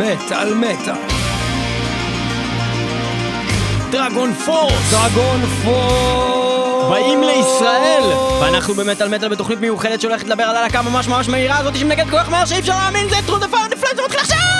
מת על מטאל. DragonForce! DragonForce! באים לישראל! ואנחנו במת על מטאל בתוכנית מיוחדת שהולכת לדבר על הלהקה ממש ממש מהירה הזאת שמנגנת כל כך מהר שאי אפשר להאמין זה, Through the Fire and Flames זה מתחיל עכשיו!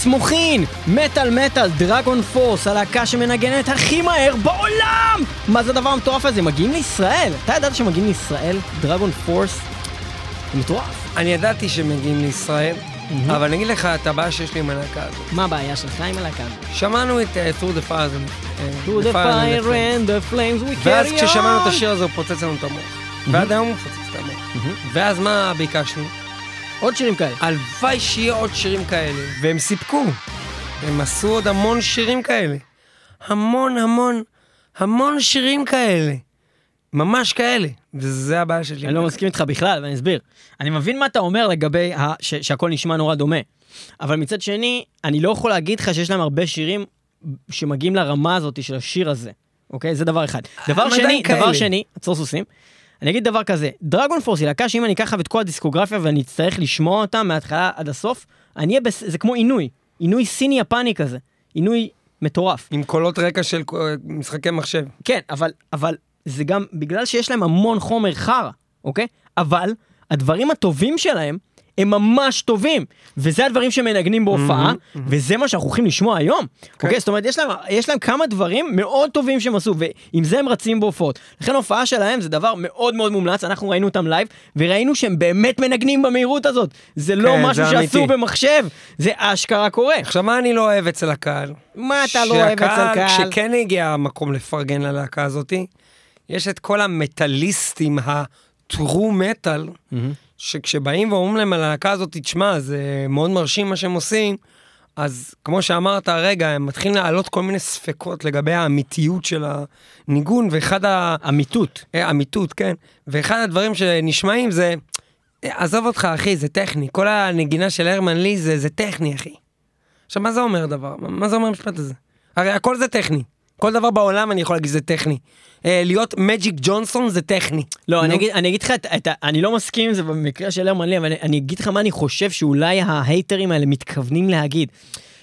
פיצוץ מוחין! מטאל מטאל, דרגון פורס, הלהקה שמנגנת הכי מהר בעולם! מה זה הדבר המטורף הזה? מגיעים לישראל! אתה ידעת שמגיעים לישראל? דרגון פורס? זה מטורף. אני ידעתי שמגיעים לישראל, אבל אני אגיד לך את הבעיה שיש לי עם הלהקה הזאת. מה הבעיה שלך עם הלהקה הזאת? שמענו את אה, Through the Fire, אה, To the fire and the flames we carry on! ואז כששמענו את השיר הזה הוא פוצץ לנו את המוח. ועד היום הוא מפוצץ את המוח. ואז מה ביקשנו? עוד שירים כאלה. הלוואי שיהיה עוד שירים כאלה, והם סיפקו. הם עשו עוד המון שירים כאלה. המון המון המון שירים כאלה. ממש כאלה. וזה הבעיה שלי. אני לא מסכים איתך בכלל, ואני אסביר. אני מבין מה אתה אומר לגבי ה... ש... שהכל נשמע נורא דומה. אבל מצד שני, אני לא יכול להגיד לך שיש להם הרבה שירים שמגיעים לרמה הזאת של השיר הזה. אוקיי? זה דבר אחד. דבר הם שני, דבר כאלה. שני, עצור סוסים. אני אגיד דבר כזה, DragonForce היא להקה שאם אני אקח את כל הדיסקוגרפיה ואני אצטרך לשמוע אותה מההתחלה עד הסוף, אני אהיה בס... זה כמו עינוי. עינוי סיני-יפני כזה. עינוי מטורף. עם קולות רקע של אה, משחקי מחשב. כן, אבל, אבל זה גם בגלל שיש להם המון חומר חרא, אוקיי? אבל הדברים הטובים שלהם הם ממש טובים, וזה הדברים שמנגנים בהופעה, וזה מה שאנחנו הולכים לשמוע היום. אוקיי? זאת אומרת, יש להם, יש להם כמה דברים מאוד טובים שהם עשו, ועם זה הם רצים בהופעות. לכן ההופעה שלהם זה דבר מאוד מאוד מומלץ, אנחנו ראינו אותם live, וראינו שהם באמת מנגנים במהירות הזאת. זה לא כן, משהו זה שעשו אמיתי. במחשב, זה אשכרה קורה. עכשיו, מה אני לא אוהב אצל הקהל? מה אתה לא אוהב אצל קהל? כשכן הגיע המקום לפרגן ללהקה הזאתי, יש את כל המטאליסטים, הטרו מטאל, שכשבאים ואומרים להם על הלהקה הזאת, תשמע, זה מאוד מרשים מה שהם עושים, אז כמו שאמרת הרגע, הם מתחילים להעלות כל מיני ספקות לגבי האמיתיות של הניגון, ואחד ה... אמיתות. אה, אמיתות, כן. ואחד הדברים שנשמעים זה, עזוב אותך, אחי, זה טכני. כל הנגינה של הרמן לי זה, זה טכני, אחי. עכשיו, מה זה אומר דבר? מה זה אומר המשפט הזה? הרי הכל זה טכני. כל דבר בעולם אני יכול להגיד שזה טכני. אה, להיות מג'יק ג'ונסון זה טכני. לא, אני. אגיד, אני אגיד לך, את, אני לא מסכים עם זה במקרה של הרמן לי, אבל אני, אני אגיד לך מה אני חושב שאולי ההייטרים האלה מתכוונים להגיד.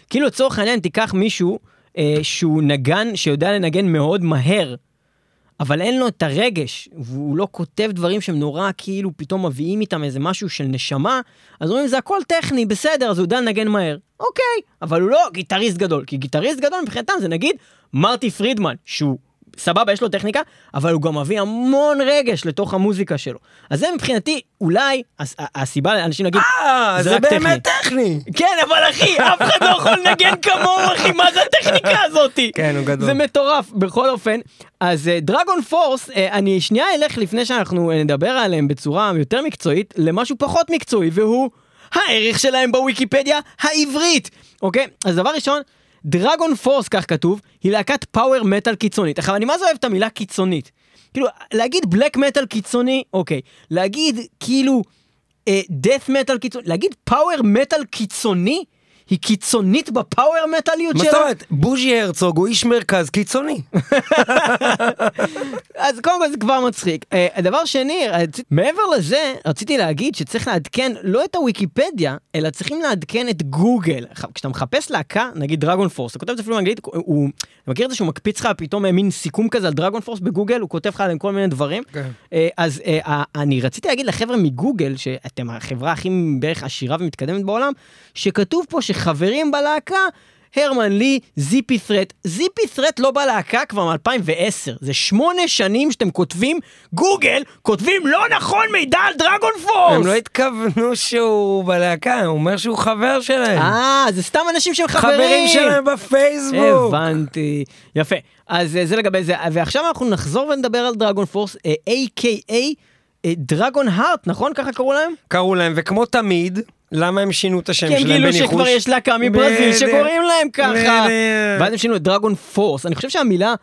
כאילו לצורך העניין תיקח מישהו אה, שהוא נגן, שיודע לנגן מאוד מהר, אבל אין לו את הרגש, והוא לא כותב דברים שהם נורא כאילו פתאום מביאים איתם איזה משהו של נשמה, אז אומרים זה הכל טכני, בסדר, אז הוא יודע לנגן מהר. אוקיי, אבל הוא לא גיטריסט גדול, כי גיטריסט גדול מבחינתם זה נגיד מרטי פרידמן, שהוא סבבה, יש לו טכניקה, אבל הוא גם מביא המון רגש לתוך המוזיקה שלו. אז זה מבחינתי, אולי, הס- הסיבה לאנשים להגיד, אה, זה זה. באמת טכני. כן, אבל אחי, אף אחד לא יכול לנגן כמוהו, אחי, מה זה הטכניקה הזאתי? כן, הוא גדול. זה מטורף. בכל אופן, אז דרגון פורס, אני שנייה אלך לפני שאנחנו אה, נדבר עליהם בצורה יותר מקצועית, למשהו פחות מקצועי, והוא הערך שלהם בוויקיפדיה העברית. אוקיי? אז דבר ראשון, דרגון פורס, כך כתוב, היא להקת פאוור מטאל קיצונית. עכשיו, אני מה זה אוהב את המילה קיצונית. כאילו, להגיד בלק מטאל קיצוני, אוקיי. להגיד, כאילו, דף מטאל קיצוני, להגיד פאוור מטאל קיצוני, היא קיצונית בפאוור מטאליות מה שלה? זאת אומרת? בוז'י הרצוג הוא איש מרכז קיצוני. אז קודם כל זה כבר מצחיק. אה, הדבר שני, מעבר לזה, רציתי להגיד שצריך לעדכן לא את הוויקיפדיה, אלא צריכים לעדכן את גוגל. כשאתה מחפש להקה, נגיד דרגון פורס, הוא כותב את זה אפילו באנגלית, הוא, אתה מכיר את זה שהוא מקפיץ לך פתאום אה, מין סיכום כזה על דרגון פורס בגוגל, הוא כותב לך עליהם כל מיני דברים. כן. אה, אז אני רציתי להגיד לחבר'ה מגוגל, שאתם החברה הכי בערך עשירה ומתקדמת בעולם, שכתוב פה שחברים בלהקה, הרמן לי, זיפי ת'רט. זיפי ת'רט לא בלהקה כבר מ-2010. זה שמונה שנים שאתם כותבים, גוגל, כותבים לא נכון מידע על דרגון פורס! הם לא התכוונו שהוא בלהקה, הוא אומר שהוא חבר שלהם. אה, זה סתם אנשים שהם חברים. חברים שלהם בפייסבוק. הבנתי. יפה. אז אה, זה לגבי זה. ועכשיו אנחנו נחזור ונדבר על דרגון פורס, אה, A.K.A. דרגון הארט, נכון? ככה קראו להם? קראו להם, וכמו תמיד, למה הם שינו את השם כי הם שלהם גילו בניחוש? שכבר יש להקה מברזיל. שקוראים להם ככה. ואז הם שינו את דרגון פורס. אני חושב שהמילה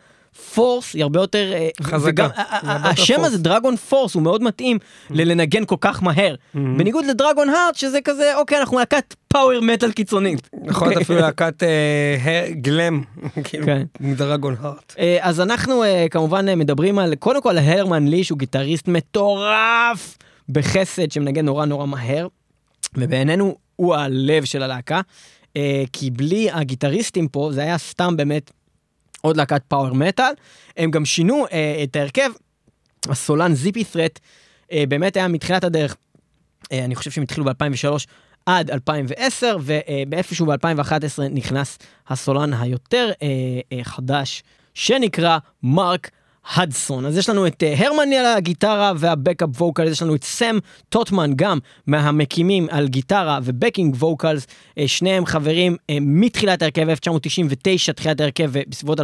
פורס היא הרבה יותר... אה, חזקה. וגם היא ה- ה- הרבה יותר השם. הזה, דרגון פורס, הוא מאוד מתאים ללנגן כל כך מהר. בניגוד לדרגון הארט, שזה כזה, אוקיי, אנחנו להקת פאוור מטאל קיצונית. יכול להיות אפילו להקת אה, גלם, כאילו, כן. דרגון הארט. אה, אז אנחנו אה, כמובן אה, מדברים על, קודם כל, הרמן לי, שהוא גיטריסט מטורף בחסד, שמנגן נורא נורא מהר, ובעינינו הוא הלב של הלהקה, אה, כי בלי הגיטריסטים פה, זה היה סתם באמת עוד להקת פאוור מטאל. הם גם שינו אה, את ההרכב, הסולן זיפי ת'רט, אה, באמת היה מתחילת הדרך, אני חושב שהם התחילו ב-2003, עד 2010, ובאיפשהו ב-2011 נכנס הסולן היותר חדש, שנקרא מרק הדסון. אז יש לנו את אה, הרמן לי על הגיטרה וה backup vocals, יש לנו את סם טוטמן גם מהמקימים על גיטרה ו backing vocals, אה, שניהם חברים אה, מתחילת ההרכב 1999, תחילת ההרכב, ובסביבות 2003-2004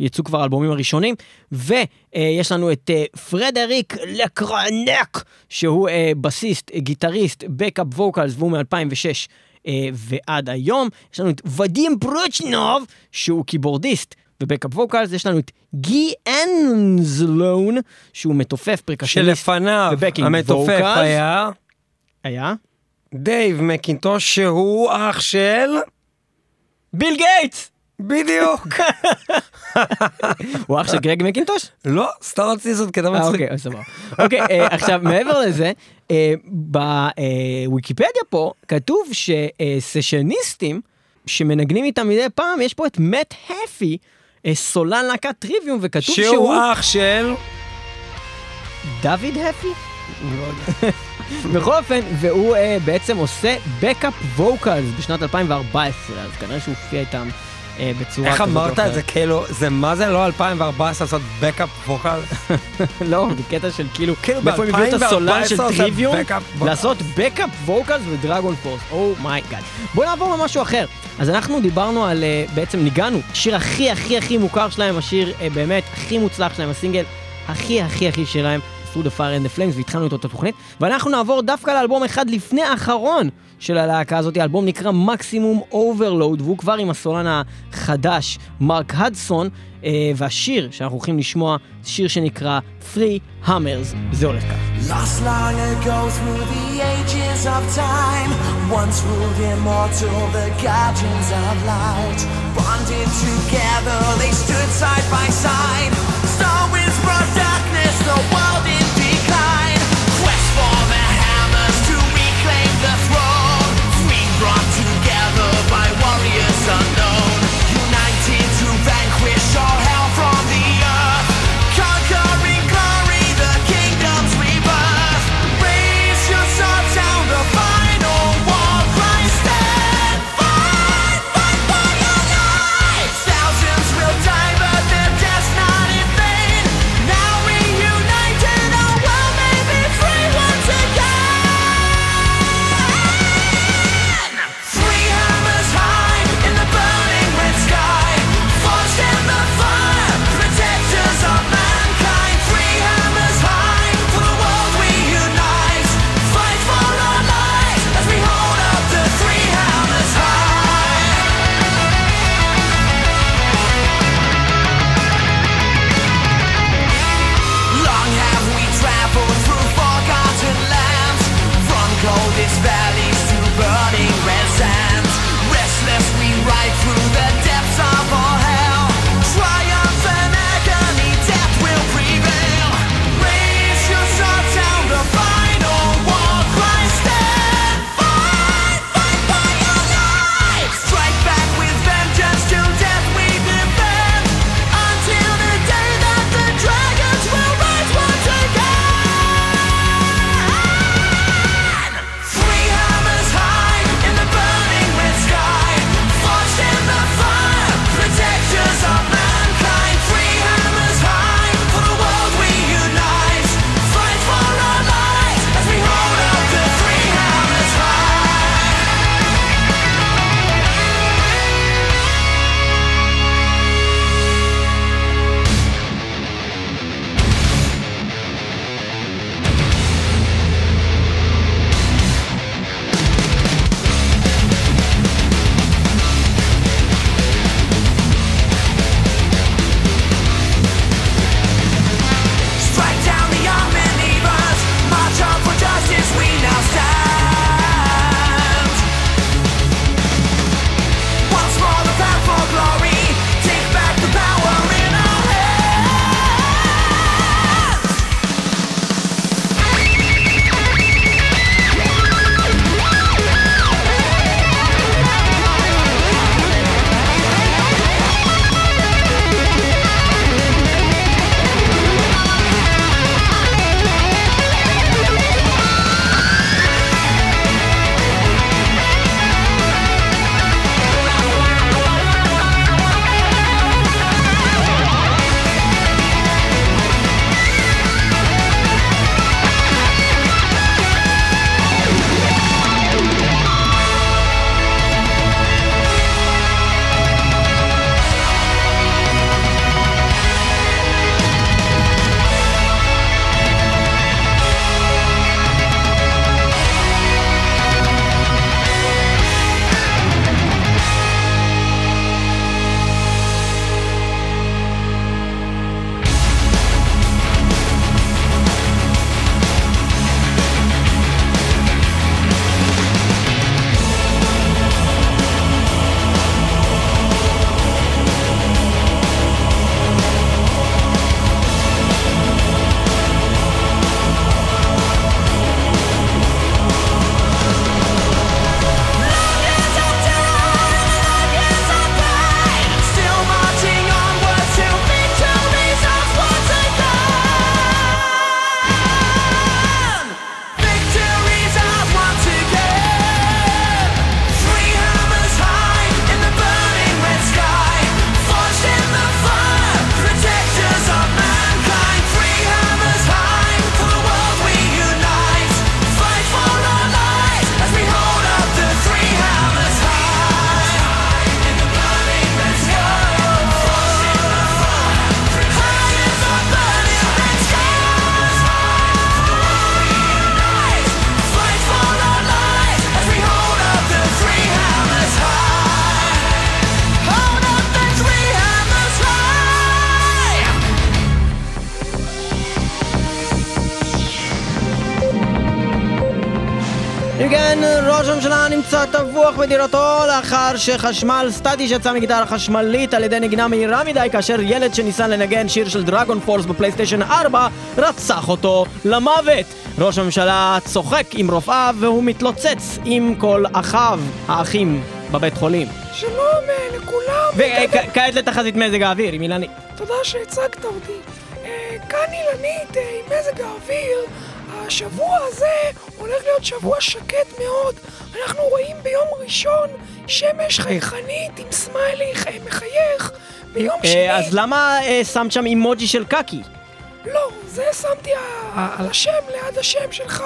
יצאו כבר האלבומים הראשונים, ויש לנו את פרדריק לקלרק, שהוא בסיסט, גיטריסט, backup vocals, והוא מ-2006. אה, ועד היום יש לנו את ודים פרוז'נוב שהוא קיבורדיסט ו backup vocals יש לנו את ג'י אנזלון שהוא מתופף פרקשניסט שלפניו המתופף vocals. היה היה דייב מקינטוש שהוא אח של... ביל גייטס בדיוק. הוא אח של גרג מקינטוש? לא, סתם רציתי לעשות קטע אה, מצחיק. אוקיי, סבבה. אוקיי, אה, עכשיו מעבר לזה, אה, בוויקיפדיה פה כתוב שסשניסטים שמנגנים איתם מדי פעם, יש פה את מאט הפי, סולן להקת Trivium, וכתוב שהוא שהוא אח של... דוד הפי? בכל אופן, והוא אה, בעצם עושה backup vocals בשנת 2014, אז כנראה שהוא הופיע איתם אה, בצורה איך אמרת את. זה כאילו, זה מה זה לא 2014 לעשות backup vocal? לא, בקטע של כאילו, כאילו מאיפה הם הביאו את הסולן של ב-2014 עושה Trivium, backup vocals. לעשות backup vocals ב DragonForce, oh my god. בואו נעבור למשהו אחר. אז אנחנו דיברנו על, אה, בעצם ניגנו, השיר הכי הכי הכי מוכר שלהם, השיר אה, באמת הכי מוצלח שלהם, הסינגל הכי הכי הכי שלהם, through the fire and the flames, והתחלנו איתו את התוכנית, ואנחנו נעבור דווקא לאלבום אחד לפני האחרון של הלהקה הזאת, האלבום נקרא Maximum Overload, והוא כבר עם הסולן החדש, מרק הדסון, והשיר שאנחנו הולכים לשמוע, שיר שנקרא Three Hammers, זה הולך כך. Lost long ago through the ages of time, once ruled immortal, the guardians of light. Bonded together, they stood side by side. Star winds brought darkness, the world נמצא טבוח בדירתו לאחר שחשמל סטטי שיצא מגיטרה חשמלית על ידי נגינה מהירה מדי כאשר ילד שניסה לנגן שיר של דרגון פורס בפלייסטיישן 4 רצח אותו למוות. ראש הממשלה צוחק עם רופאיו והוא מתלוצץ עם כל אחיו, האחים בבית חולים. שלום אה, לכולם. וכעת לתחזית מזג האוויר עם אילנית. תודה שהצגת אותי. אה, כאן אילנית אה, עם מזג האוויר. השבוע הזה הולך להיות שבוע שקט מאוד. אנחנו רואים ביום ראשון שמש חייכנית עם סמיילי חי- מחייך. ביום שני... אה, אז למה אה, שמת שם אימוג'י של קקי? לא, זה שמתי על השם ליד השם שלך.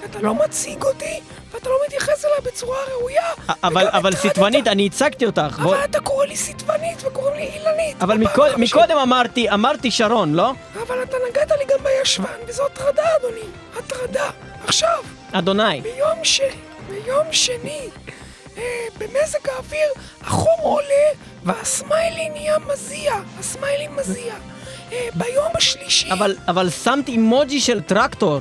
כי אתה לא מציג אותי, ואתה לא מתייחס אליי בצורה ראויה. אבל, אבל. סטבנית, אני הצגתי אותך. בוא- אבל אתה קורא לי סטבנית וקוראים לי אילנית. אבל בפעם מקוד-. מקודם אמרתי, אמרתי שרון, לא? אבל אתה נגעת לי גם בישבן, וזו הטרדה, אדוני. הטרדה. עכשיו, אדוני. ביום ש... ביום שני, אה, במזג האוויר, החום עולה והסמיילי נהיה מזיע. הסמיילי מזיע. אה, ביום השלישי... אבל, אבל שמת אימוג'י של טרקטור.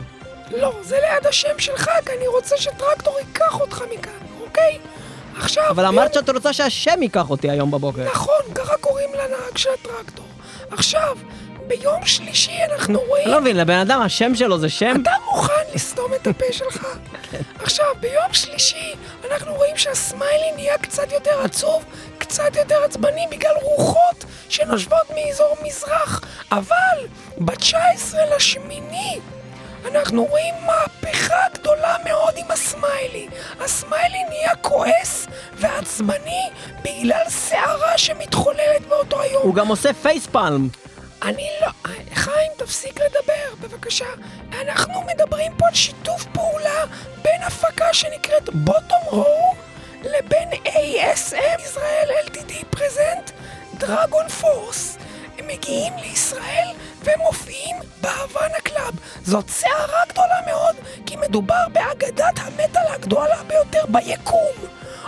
לא, זה ליד השם שלך, כי אני רוצה שטרקטור ייקח אותך מכאן, אוקיי? עכשיו... אבל ביום- אמרת שאת רוצה שהשם ייקח אותי היום בבוקר. נכון, ככה קוראים לנהג של הטרקטור. עכשיו, ביום שלישי אנחנו רואים... אני לא מבין, לבן אדם השם שלו זה שם? אתה מוכן לסתום את הפה שלך? עכשיו, ביום שלישי אנחנו רואים שהסמיילי נהיה קצת יותר עצוב, קצת יותר עצבני בגלל רוחות שנושבות מאזור מזרח, אבל ב-19 לשמיני אנחנו רואים מהפכה גדולה מאוד עם הסמיילי. הסמיילי נהיה כועס ועצבני בגלל סערה שמתחוללת באותו היום. הוא גם עושה facepalm. אני לא... חיים, תפסיק לדבר, בבקשה. אנחנו מדברים פה על שיתוף פעולה בין הפקה שנקראת Bottom Row לבין ASM ישראל LTD present DragonForce. הם מגיעים לישראל והם מופיעים ב Havana Club. זאת סערה גדולה מאוד, כי מדובר באגדת המטאל הגדולה ביותר ביקום.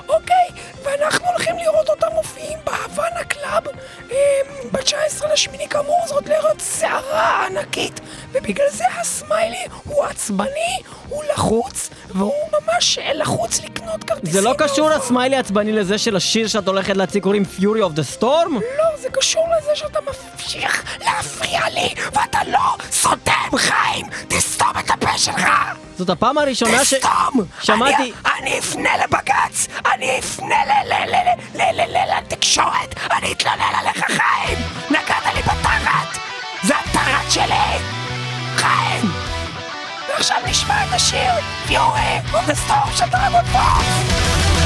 אוקיי, ואנחנו הולכים לראות אותם מופיעים ב Havana Club אמ, ב-19 לשמיני כאמור זאת לראות סערה ענקית ובגלל זה הסמיילי הוא עצבני, הוא לחוץ והוא ממש לחוץ לקנות כרטיסים זה לא קשור להופעה. הסמיילי העצבני לזה של השיר שאת הולכת להציג קוראים Fury of the Storm? לא, זה קשור לזה שאתה ממשיך להפריע לי ואתה לא סותם חיים תסתום את הפה שלך זאת הפעם הראשונה ש... תסתום! שמעתי... אני, אפנה לבג"ץ! אני אפנה ל- ל- ל- לתקשורת! אני אתלונן עליך, חיים! נגעת לי בתחת! זה התחת שלי! חיים! ועכשיו נשמע את השיר Fury of the Storm של דרגון פורס!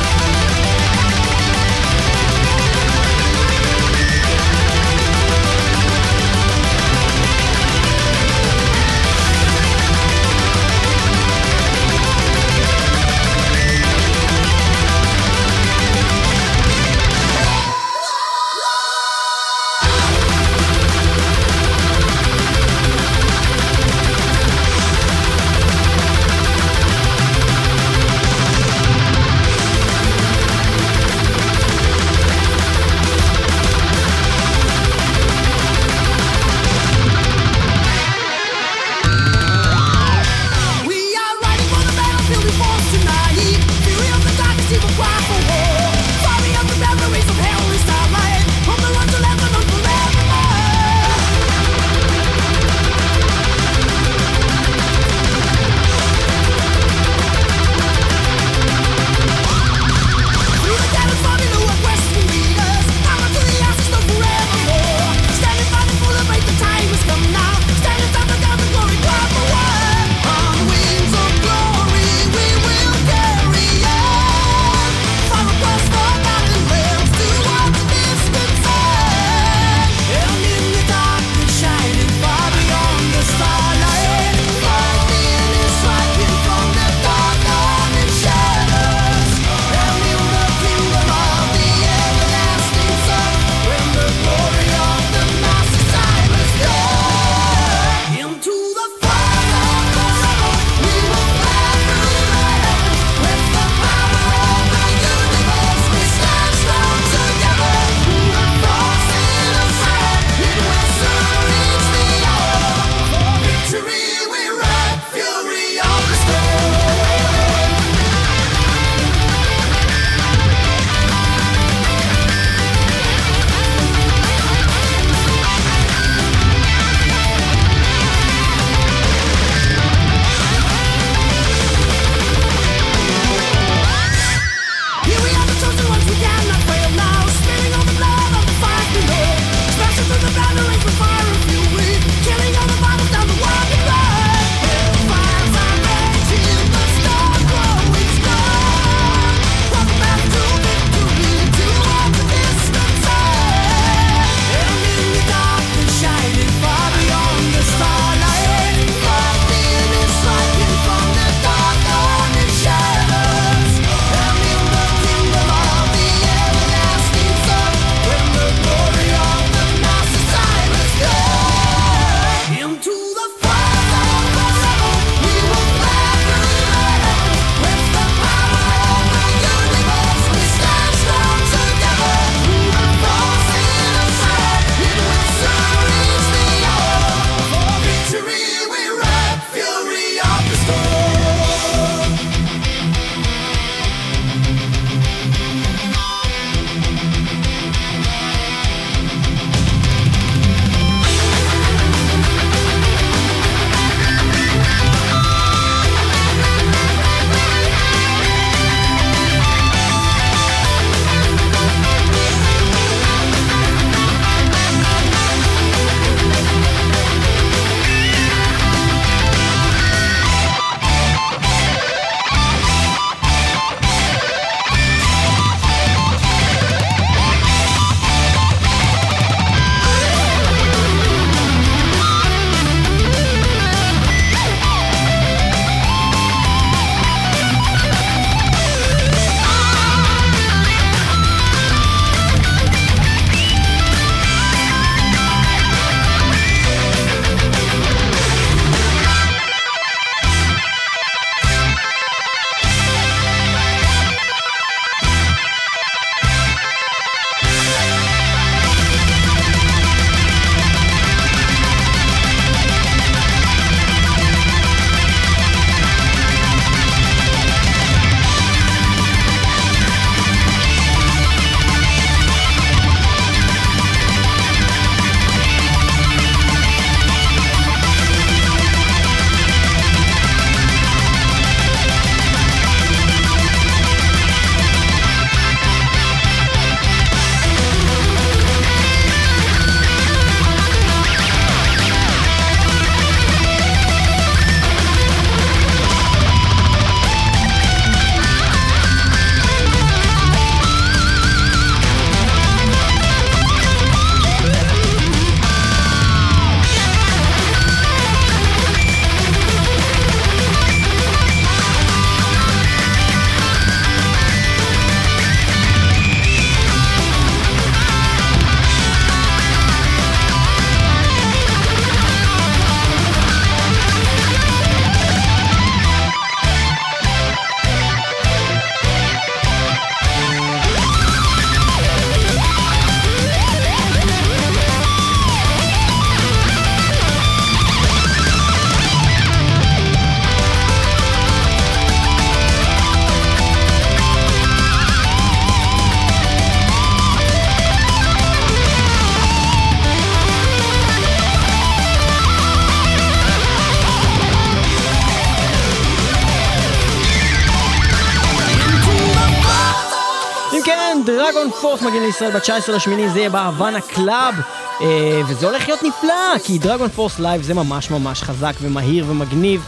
לישראל ב-19 לשמיני, זה יהיה ב Havana Club, אה, וזה הולך להיות נפלא, כי DragonForce live זה ממש ממש חזק ומהיר ומגניב.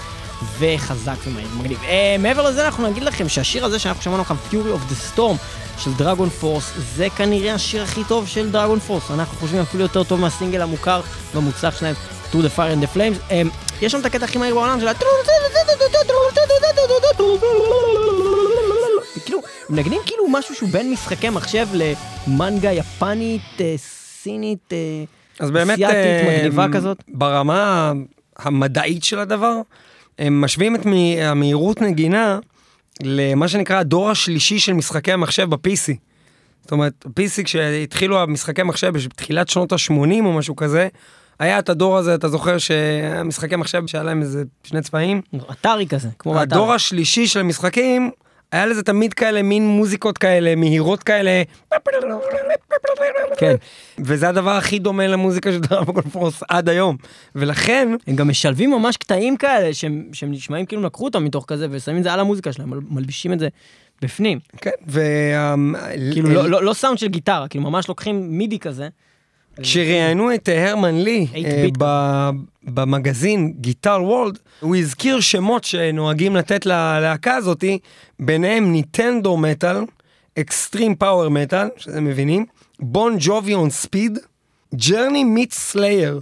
וחזק ומהיר ומגניב. אה, מעבר לזה אנחנו נגיד לכם שהשיר הזה שאנחנו שמענו עכשיו, Fury of the Storm של DragonForce, זה כנראה השיר הכי טוב של DragonForce. אנחנו חושבים אפילו יותר טוב מהסינגל המוכר והמוצלח שלהם, Through the Fire and the Flames. אה, יש שם את הקטע הכי מהיר בעולם של ה... מנגנים כאילו משהו שהוא בין משחקי מחשב למנגה יפנית, אה, סינית, אה, אז באמת, אסיאתית, אה, מגניבה כזאת. ברמה המדעית של הדבר, הם משווים את המהירות נגינה למה שנקרא הדור השלישי של משחקי המחשב ב-PC. זאת אומרת, PC כשהתחילו המשחקי מחשב בתחילת שנות ה-80 או משהו כזה, היה את הדור הזה, אתה זוכר שהמשחקי מחשב שהיה להם איזה שני צבעים? אתרי כזה, כמו באתרי. הדור השלישי של המשחקים, היה לזה תמיד כאלה מין מוזיקות כאלה, מהירות כאלה. כן. וזה הדבר הכי דומה למוזיקה של דרגון פורס עד היום. ולכן, הם גם משלבים ממש קטעים כאלה שהם, שהם נשמעים כאילו לקחו אותם מתוך כזה ושמים את זה על המוזיקה שלהם, מל- מלבישים את זה בפנים. כן, וה... כאילו לא, לא, לא סאונד של גיטרה, כאילו ממש לוקחים מידי כזה. כשראיינו את הרמן לי 8 אה, במגזין Guitar World, הוא הזכיר שמות שנוהגים לתת ללהקה הזאתי, ביניהם Nintendo metal, extreme power metal, שזה מבינים, Bon Jovi on speed, Journey meets Slayer,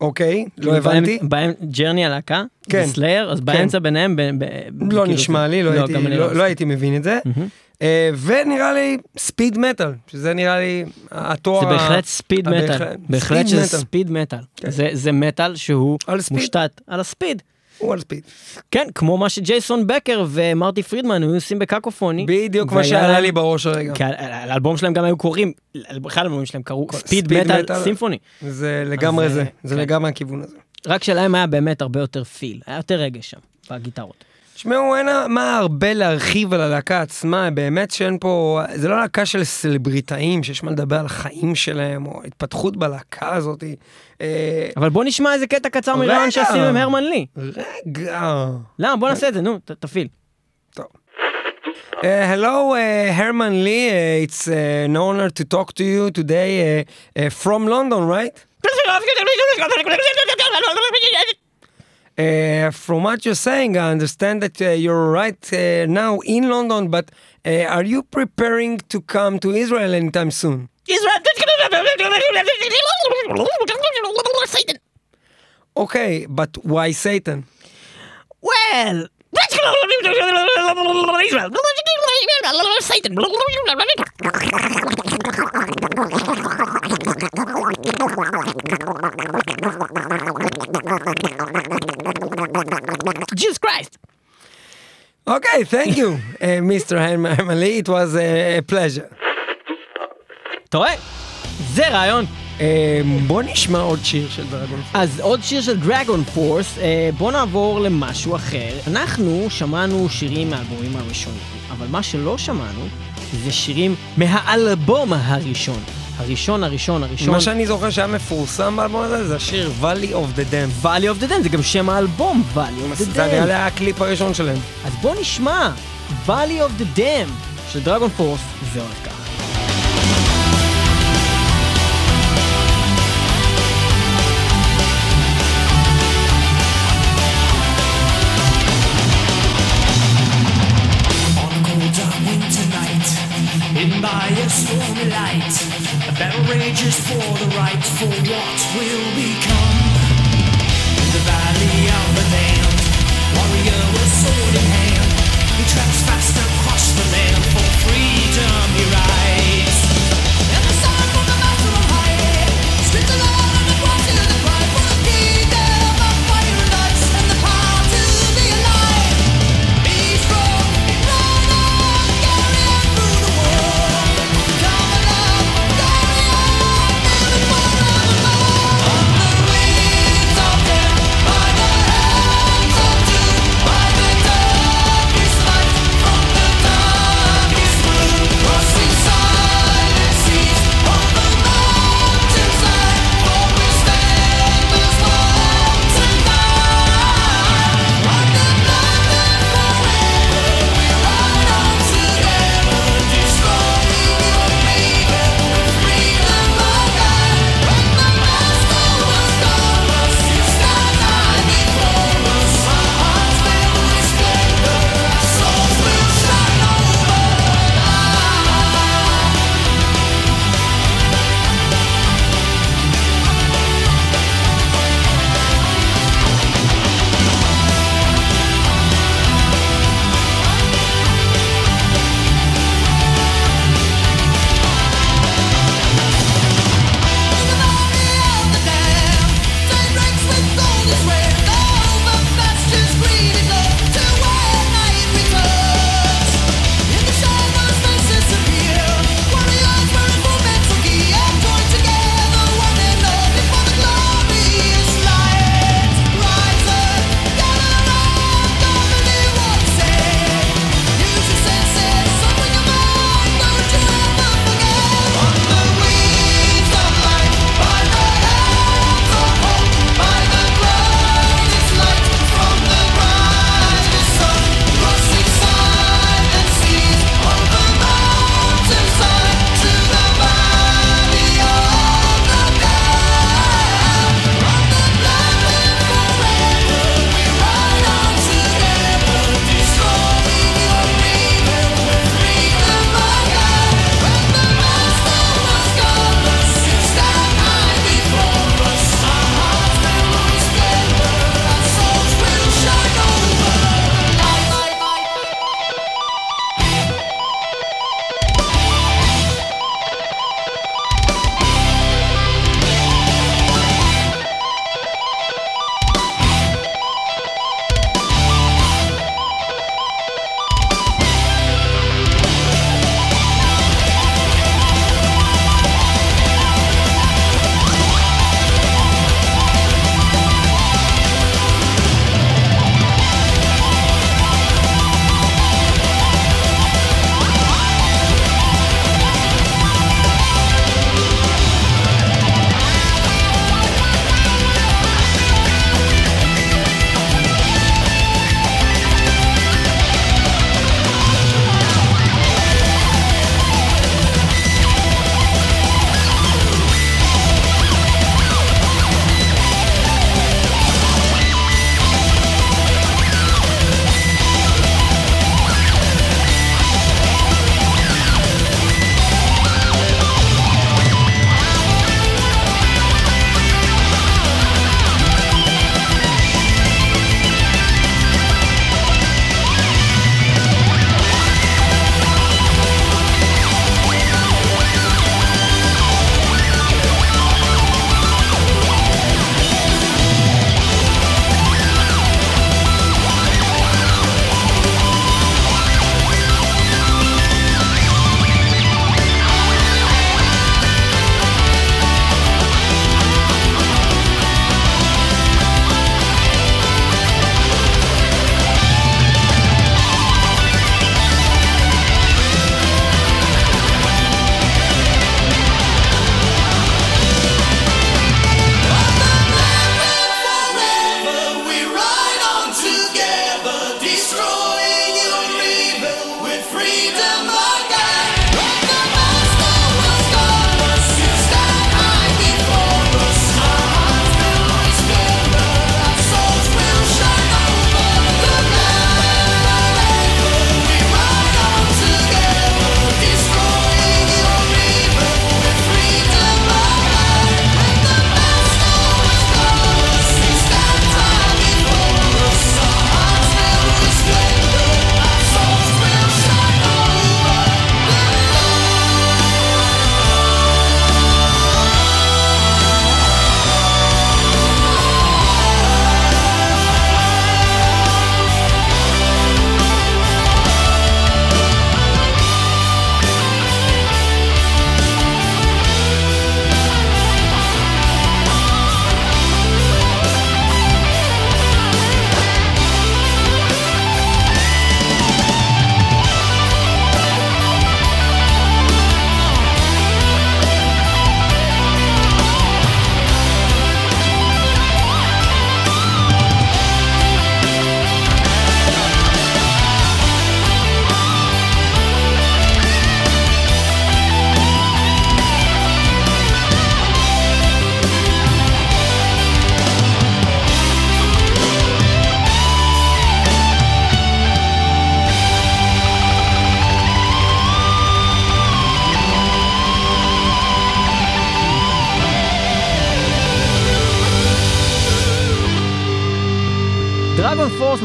אוקיי? לא הבנתי. בהם Journey הלהקה, כן. כן. Slayer, אז באמצע ביניהם, לא כאילו נשמע לי, לא אני לא- לא הייתי מבין את זה. אה, ונראה לי speed metal, שזה נראה לי התואר... זה בהחלט ספיד מטאל, בהחלט. שזה. ספיד מטאל. כן. זה- מטאל שהוא. מושתת על הספיד. הוא על ספיד. כן, כמו מה שג'ייסון בקר ומרטי פרידמן היו עושים בקקופוני. בדיוק מה שעלה לי בראש הרגע. כי על האלבום שלהם גם היו קוראים, בכלל האלבומים שלהם קראו ספיד מטאל. סימפוני. זה לגמרי זה, אה, זה כן. לגמרי הכיוון הזה. רק שלהם היה באמת הרבה יותר פיל, היה יותר רגש שם, בגיטרות. תשמעו, אין מה הרבה להרחיב על הלהקה עצמה, באמת שאין פה, זה לא להקה של סלבריטאים שיש מה לדבר על החיים שלהם, או התפתחות בלהקה הזאת. אה, אבל בוא נשמע איזה קטע קצר. מרעיון שעשינו עם הרמן לי. רגע. למה? בוא נעשה את זה, נו, תפעיל. Uh, hello, uh, Herman Lee. Uh, it's uh, an honor to talk to you today uh, uh, from London, right? Uh, from what you're saying, I understand that uh, you're right uh, now in London, but uh, are you preparing to come to Israel anytime soon? Israel! Okay, but why Satan? Well, Jesus Christ. Okay, thank you, uh, Mr. Lee. It was a, a pleasure. אתה רואה? זה רעיון. Uh, בוא נשמע עוד שיר של דרגון. אז עוד שיר של דרגון פורס, בוא נעבור למשהו אחר. אנחנו שמענו שירים מהאלבומים הראשונים, אבל מה שלא שמענו זה שירים מהאלבום הראשון. הראשון, הראשון, הראשון. מה שאני זוכר שהיה מפורסם באלבום הזה זה השיר Valley of the Dam. Valley of the Dam, זה גם שם האלבום, Valley of the זה Dam. היה הקליפ הראשון שלהם. אז בוא נשמע, Valley of the Dam של דרגון פורס, זה הולך ככה. For the right for what will become.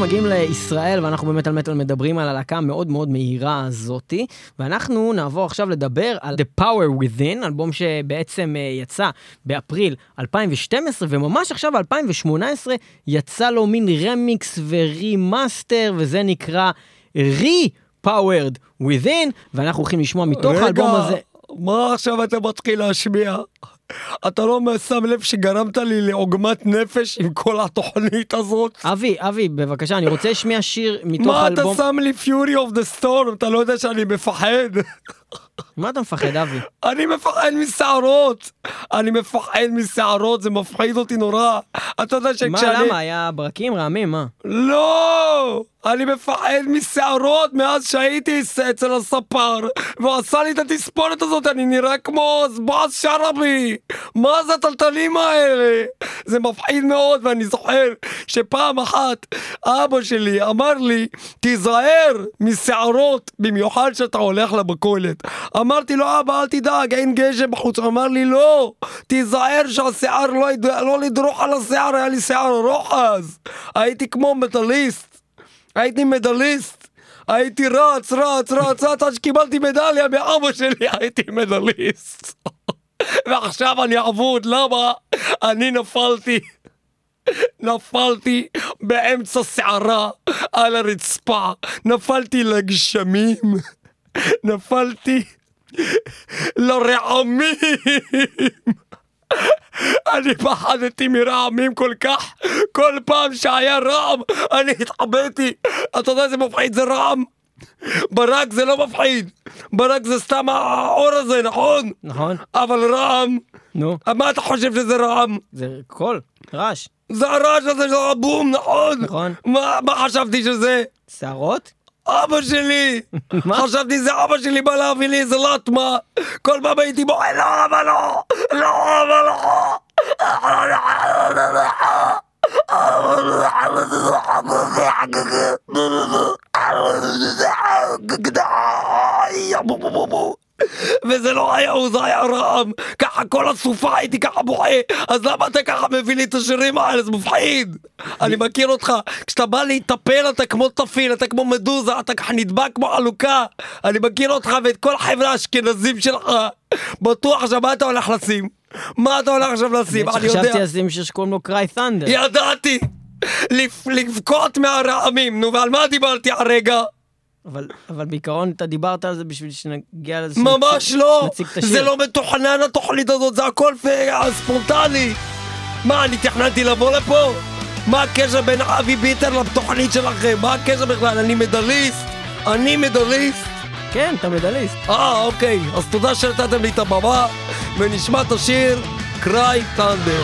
מגיעים לישראל, ואנחנו באמת על מטאל מדברים על הלהקה המאוד מאוד מהירה הזאתי, ואנחנו נעבור עכשיו לדבר על The Power Within, אלבום שבעצם אה, יצא באפריל 2012, וממש עכשיו ב-2018 יצא לו מין רמיקס ו remaster, וזה נקרא Re-Powered Within, ואנחנו הולכים לשמוע מתוך האלבום הזה. מה עכשיו אתה מתחיל להשמיע? אתה לא שם לב שגרמת לי לעוגמת נפש עם כל התוכנית הזאת? אבי, אבי, בבקשה, אני רוצה להשמיע שיר מתוך מה אתה האלבום. שם לי Fury of the Storm? אתה לא יודע שאני מפחד? מה אתה מפחד, אבי? אני מפחד משערות! אני מפחד משערות, זה מפחיד אותי נורא. אתה יודע מה, שכשאני... למה? היה ברקים רעמים, מה? לא! אני מפחד משערות מאז שהייתי אצל הספר והוא עשה לי את התספורת הזאת, אני נראה כמו בועז שרעבי! מה זה התלתלים האלה? זה מפחיד מאוד ואני זוכר שפעם אחת אבא שלי אמר לי תיזהר משערות במיוחד שאתה הולך למכולת. אמרתי לו אבא אל תדאג אין גשם בחוץ, הוא אמר לי לא תיזהר שהשיער לא, יד... לא לדרוך על השיער היה לי שיער ארוך אז הייתי כמו מטאליסט הייתי מדליסט, הייתי רץ, רץ, רץ, רץ, עד שקיבלתי מדליה מאבא שלי, הייתי מדליסט. ועכשיו אני אבוד, למה? אני נפלתי. נפלתי באמצע סערה על הרצפה, נפלתי לגשמים, נפלתי לרעמים. אני פחדתי מרעמים כל כך, כל פעם שהיה רעם, אני התחבאתי. אתה יודע איזה מפחיד זה רעם? ברק זה לא מפחיד, ברק זה סתם האור הזה, נכון? נכון? אבל רעם, נו, מה אתה חושב שזה רעם? זה קול, רעש. זה הרעש הזה של הבום, נכון? נכון. מה, מה חשבתי שזה? שערות? אבא שלי! מה? חשבתי זה אבא שלי בא להביא לי איזה לטמה! כל פעם הייתי בוכה, לא אבא לא! לא אבא לא! וזה לא היה הוא, זה היה רעם ככה כל הסופה הייתי ככה בוכה אז למה אתה ככה מביא לי את השירים האלה? זה מפחיד אני מכיר אותך כשאתה בא להיטפל אתה כמו תפיל אתה כמו מדוזה אתה ככה נדבק כמו חלוקה אני מכיר אותך ואת כל החבר'ה האשכנזים שלך בטוח עכשיו מה אתה הולך לשים? מה אתה הולך עכשיו לשים? אני יודע חשבתי לשים שיר שקוראים לו קריי תנדר. ידעתי לבכות מהרעמים נו ועל מה דיברתי הרגע? אבל אבל בעיקרון אתה דיברת על זה בשביל שנגיע לזה. ממש לא! זה. לא מתוכנן התוכנית הזאת, זה הכל ספונטני! מה, אני תכננתי לבוא לפה? מה הקשר בין אבי ביטר לתוכנית שלכם? מה הקשר בכלל? אני מדליסט? אני מדליסט? כן, אתה מדליסט. אה, אוקיי. אז תודה שנתתם לי את הבמה, ונשמע את השיר קריי טנדר.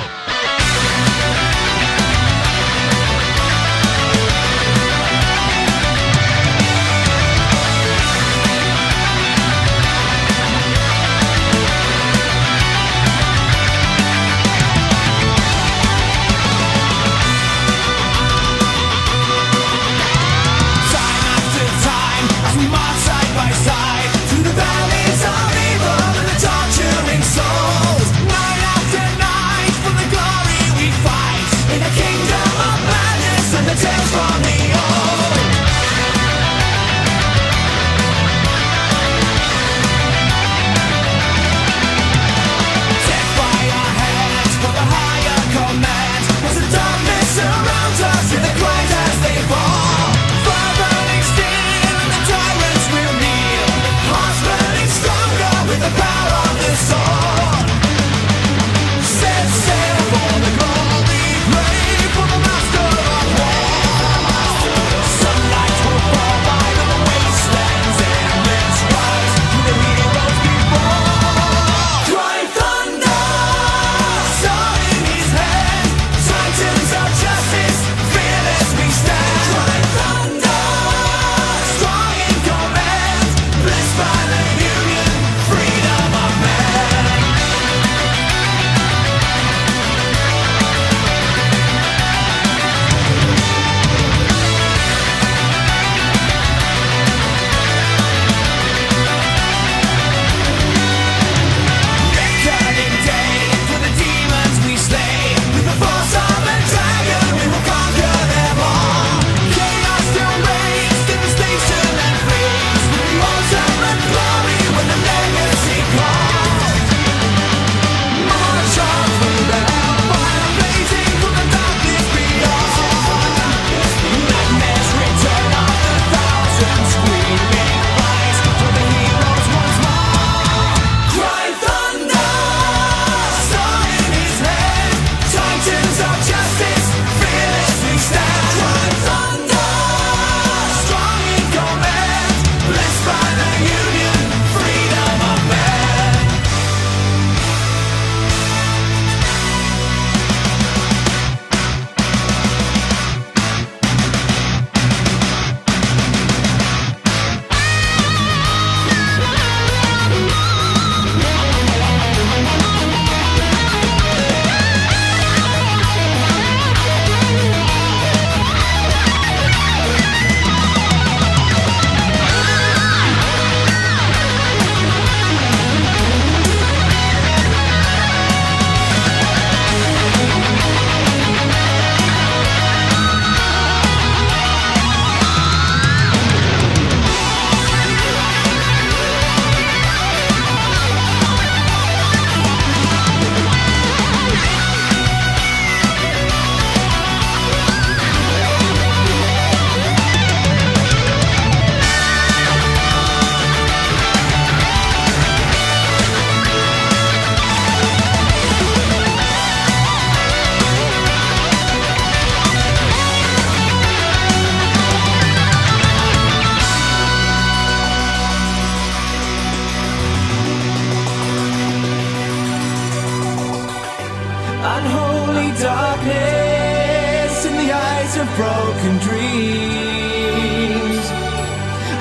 Broken dreams.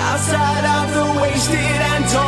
Outside of the wasted and torn,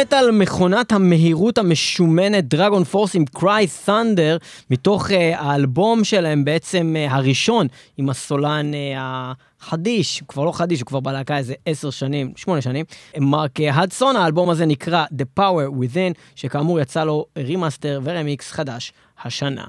מטאל מטאל מכונת המהירות המשומנת DragonForce עם Cry Thunder מתוך אה, האלבום שלהם בעצם אה, הראשון עם הסולן אה, החדיש, הוא כבר לא חדיש, הוא כבר בלהקה איזה עשר שנים, שמונה שנים, מרק הדסון, האלבום הזה נקרא The Power Within, שכאמור יצא לו remaster ורמיקס חדש השנה.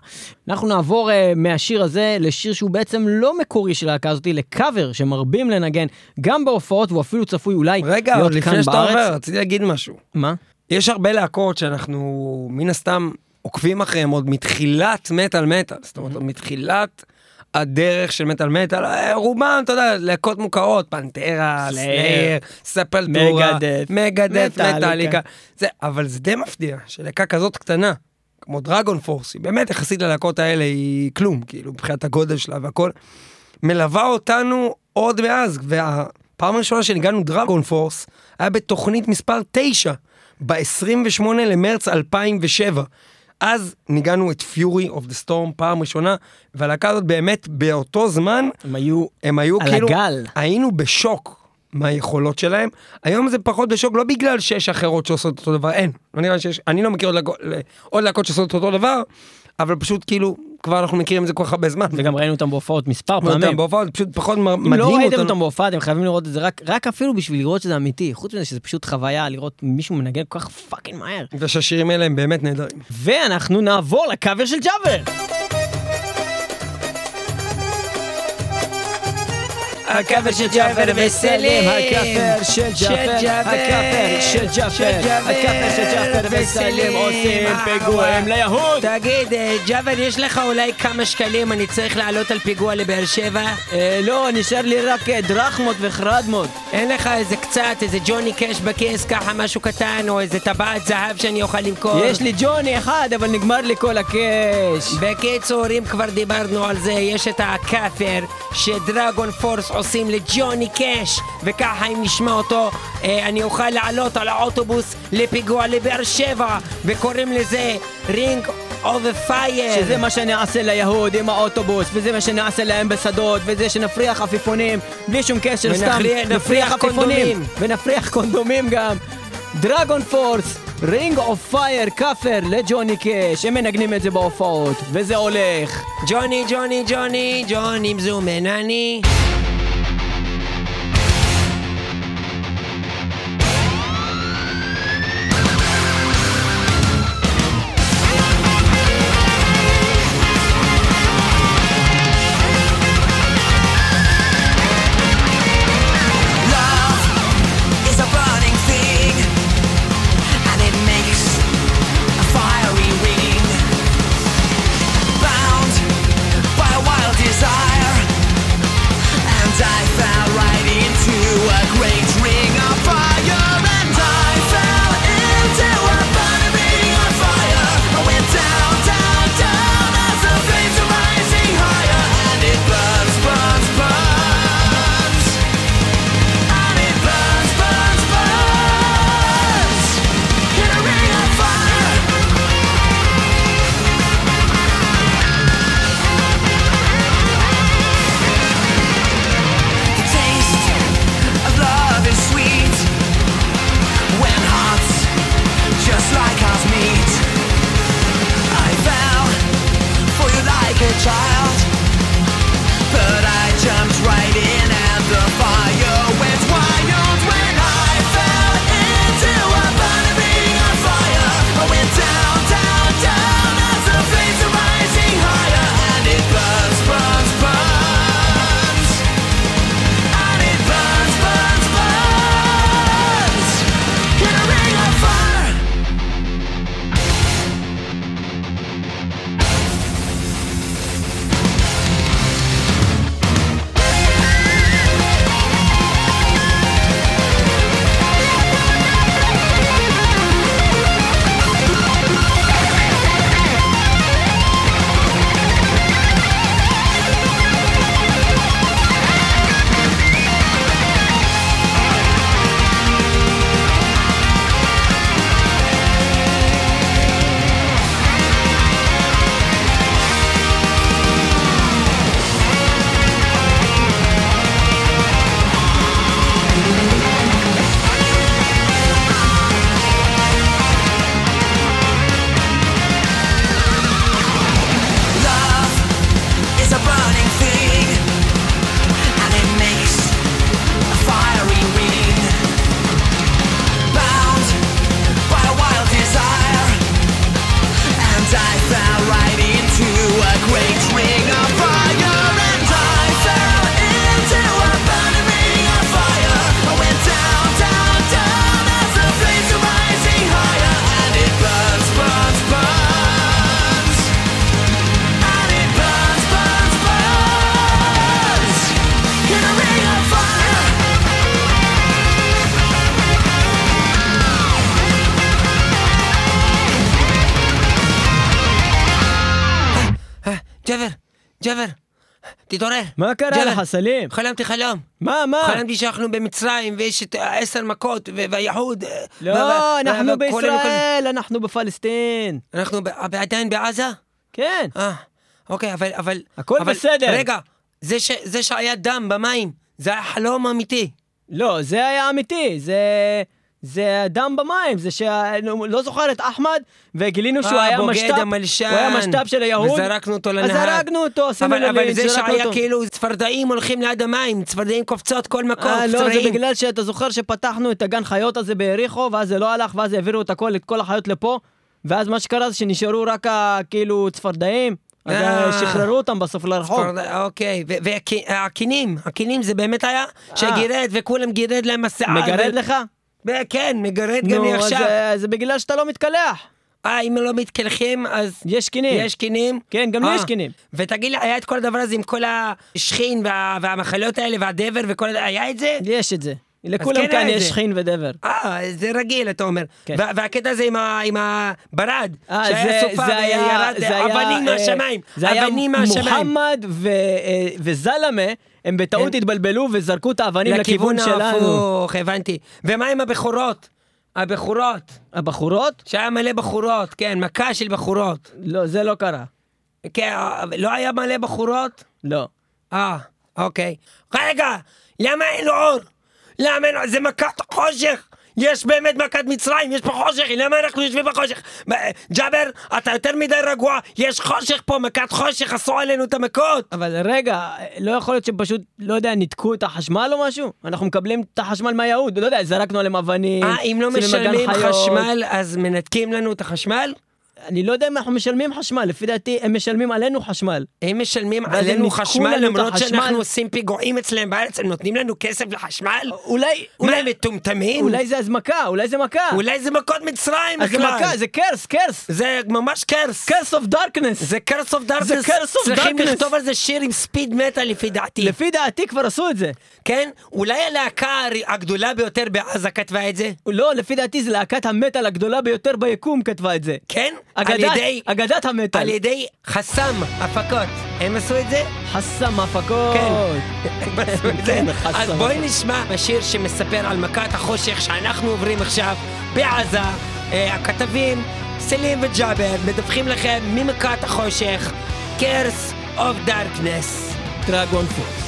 אנחנו נעבור אה, מהשיר הזה לשיר שהוא בעצם לא מקורי של הלהקה הזאתי, לקאבר שמרבים לנגן גם בהופעות והוא אפילו צפוי אולי רגע, להיות כאן לפני שאתה בארץ. עובר, רציתי להגיד משהו. מה? יש הרבה להקות שאנחנו מן הסתם עוקבים אחריהם עוד מתחילת מטאל מטאל, זאת אומרת, עוד מתחילת הדרך של מטאל מטאל, אה, רובם, אתה יודע, להקות מוכרות, Pantera, Slayer, Slayer, Sepultura, Megadeth, Metallica. אבל זה די מפתיע שלהקה כזאת קטנה, כמו DragonForce, היא באמת יחסית ללהקות האלה היא כלום, כאילו, מבחינת הגודל שלה והכל, מלווה אותנו עוד מאז, והפעם הראשונה שניגנו DragonForce היה בתוכנית מספר 9, ב-28 למרץ 2007. אז ניגנו את Fury of the Storm פעם ראשונה, והלהקה הזאת באמת באותו זמן, הם היו הם היו על כאילו, הגל. היינו בשוק מהיכולות שלהם. היום זה פחות בשוק, לא בגלל שיש אחרות שעושות אותו דבר, אין. לא נראה שיש, אני לא מכיר עוד להקות- עוד להקות שעושות אותו דבר, אבל פשוט כאילו, כבר אנחנו מכירים את זה כל כך הרבה זמן. וגם ראינו אותם בהופעות מספר אותם פעמים. בהופעות, פשוט פחות אם מדהים לא ראיתם אותנו. אותם בהופעה, אתם חייבים לראות את זה רק, רק אפילו בשביל לראות שזה אמיתי. חוץ מזה שזה פשוט חוויה לראות מישהו מנגן כל כך fucking מהר. ושהשירים האלה הם באמת נהדרים. ואנחנו נעבור לקאבר של ג'אבר. הקאבר של ג'אפר וסלים, הקאבר של ג'אפר, הקאבר של ג'אפר, של ג'אפר וסלים עושים פיגועים ליהוד. תגיד, ג'אבר, יש לך אולי כמה שקלים, אני צריך לעלות על פיגוע לבאר שבע? אה, לא, נשאר לי רק אה, דרחמות וחרדמות. אין לך איזה קצת, איזה ג'וני קאש בכיס, ככה משהו קטן, או איזה טבעת זהב שאני אוכל למכור? יש לי ג'וני אחד, אבל נגמר לי כל הקאש. בקיצור, אם כבר דיברנו על זה, יש את הכאפר שדרגון פורס עושים לג'וני קאש, וככה אם נשמע אותו, אה, אני אוכל לעלות על האוטובוס לפיגוע לבאר שבע, וקוראים לזה Ring of Fire. שזה מה שנעשה ליהוד עם האוטובוס, וזה מה שנעשה להם בשדות, וזה שנפריח עפיפונים, בלי שום קשר, סתם נפריח קונדומים. ונפריח קונדומים גם. DragonForce, Ring of Fire, קאבר לג'וני קאש, הם מנגנים את זה בהופעות, וזה הולך. ג'וני, ג'וני, ג'וני, ג'וני מזומנני. Love תתעורר. מה קרה לך, סלים? חלמתי חלום. מה, מה? חלמתי שאנחנו במצרים ויש את עשר מכות ו- והיהוד. אה, ו- לא, ו- אנחנו וכל- בישראל, אנחנו בפלסטין. אנחנו ב- עדיין בעזה? כן. אה, אוקיי, אבל... אבל הכל אבל, בסדר. רגע, זה, ש, זה שהיה דם במים, זה היה חלום אמיתי. לא, זה היה אמיתי, זה... זה דם במים, זה שה... לא זוכר את אחמד, וגילינו שהוא אה, היה משת"פ. הוא היה משת"פ של היהוד. וזרקנו אותו אז לנהר. זרקנו אותו, עשינו לו אבל זה שהיה. כאילו צפרדעים הולכים ליד המים, צפרדעים קופצות כל מקום, אה, לא, זה צפרדעים. בגלל שאתה זוכר שפתחנו את הגן חיות הזה ביריחו, ואז זה לא הלך, ואז העבירו את הכל, את כל החיות לפה, ואז מה שקרה זה שנשארו רק כאילו צפרדעים, אז אה. שחררו אותם בסוף לרחוב. אוקיי, והקינים, הקינים זה באמת היה שגירד וכולם גירד להם השיער. מגרד לך? כן, מגרד גם נו, אז מעכשיו. אה, זה בגלל שאתה לא מתקלח. אה, אם לא מתקלחים, אז... יש קינים. יש קינים? כן, גם לי אה. יש קינים. ותגיד לי, היה את כל הדבר הזה עם כל השכין וה- והמחלות האלה והדבר וכל. היה את זה? יש את זה. לכולם כן כאן את יש. שכין ודבר. אה, זה רגיל, אתה אומר. כן. וה- והקטע הזה עם ה- עם הברד, אה, שהיה זה- סופה זה היה- וירד זה היה, אבנים אה, מהשמיים. זה היה. מוחמד ו- אה, וזלמה, הם בטעות כן. התבלבלו וזרקו את האבנים לכיוון שלנו. ההפוך, הבנתי. ומה עם הבכורות? הבכורות. הבחורות? שהיה מלא בחורות, כן, מכה של בחורות. לא, זה לא קרה. כן, אה, לא היה מלא בחורות? לא. אה, אוקיי. רגע, למה אין לו אור? למה לו... זה מכת חושך! יש באמת מכת מצרים, יש פה חושך, למה אנחנו יושבים בחושך? ג'אבר, אתה יותר מדי רגוע, יש חושך פה, מכת חושך, עשו עלינו את המכות! אבל רגע, לא יכול להיות שפשוט, לא יודע, ניתקו את החשמל או משהו? אנחנו מקבלים את החשמל מהיהוד, לא יודע, זרקנו עליהם אבנים. אה, אם לא משלמים חיות. חשמל, אז מנתקים לנו את החשמל? אני לא יודע אם אנחנו משלמים חשמל, לפי דעתי הם משלמים עלינו חשמל. הם משלמים עלינו חשמל למרות. שאנחנו עושים פיגועים אצלם בארץ, הם נותנים לנו כסף לחשמל? אולי, אולי, מטומטמים? אולי זה אז מכה, אולי זה מכה. אולי זה מכות מצרים אז זה בכלל. מכה, זה קרס, קרס. זה ממש קרס. קרס אוף דארקנס. זה קרס אוף דארקנס. זה curse of צריכים darkness. לכתוב על זה שיר עם ספיד מטאל לפי דעתי. לפי דעתי כבר עשו את זה. כן? אולי הלהקה הגדולה ביותר בעזה כתבה את זה? לא, לפי דעתי זה להקת המטאל הגדולה ביותר ביקום כתבה את זה. כן? על אגדת, ידי... אגדת המטאל. על ידי חסם הפקות. הם עשו את זה? חסם הפקות. כן. הם עשו את זה. כן, חסם אז בואי. נשמע בשיר שמספר על מכת החושך שאנחנו עוברים עכשיו בעזה. אה, הכתבים, סלים וג'אבר, מדווחים לכם ממכת החושך, Curse of Darkness. דרגון פורס.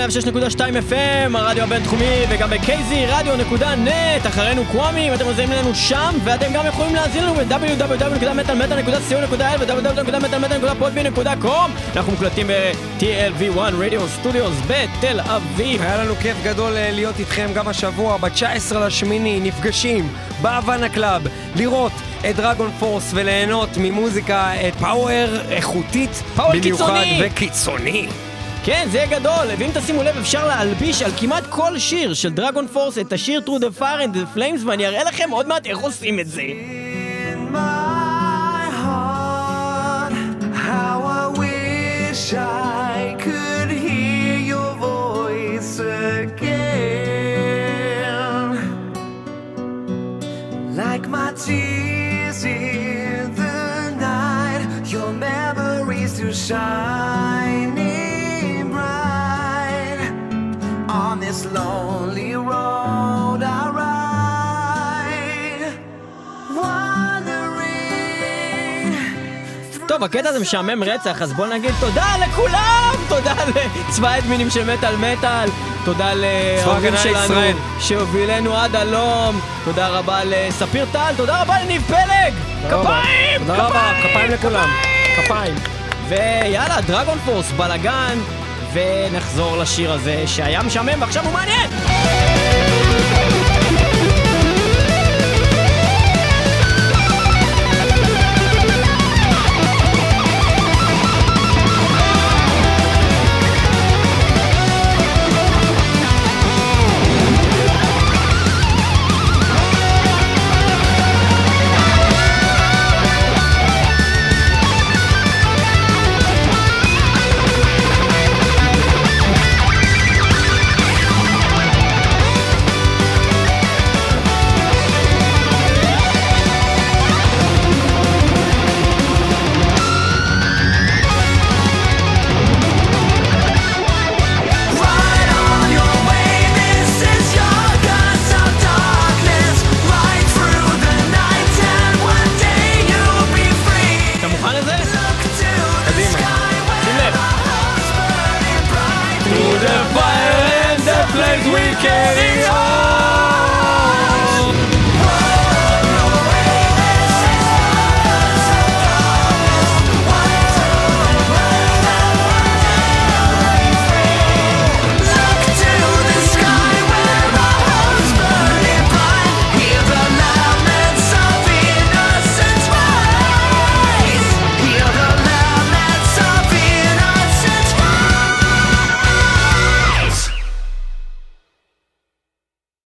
106.2 FM, הרדיו הבינתחומי, וגם ב-KZ, Radio.net, אחרינו קוואמי, אם אתם עוזרים לנו שם, ואתם גם יכולים להזין לנו ב- www.metalmetal.co.il ו- www.metalmetal.podbean.com אנחנו מוקלטים ב-TLV1 Radio Studios בתל אביב. היה לנו כיף גדול להיות איתכם גם השבוע, ב-19 לשמיני, נפגשים ב Havana Club, לראות את DragonForce וליהנות ממוזיקה power איכותית, power קיצוני, וקיצוני. כן, זה גדול, ואם תשימו לב אפשר להלביש על כמעט כל שיר של דרגון פורס את השיר Through the Fire and the Flames, ואני אראה לכם עוד מעט איך עושים את זה. Tears in the night, your memories too shining טוב, הקטע הזה משעמם רצח, אז בואו נגיד תודה לכולם! תודה לצבא האדמינים של מטאל מטאל, תודה הגנה שלנו. שהובילנו עד הלום, תודה רבה לספיר טל, תודה רבה לניב פלג! כפיים! תודה רבה, כפיים לכולם. כפיים. ויאללה, דרגון פורס, בלאגן, ונחזור לשיר הזה שהיה משעמם ועכשיו הוא מעניין!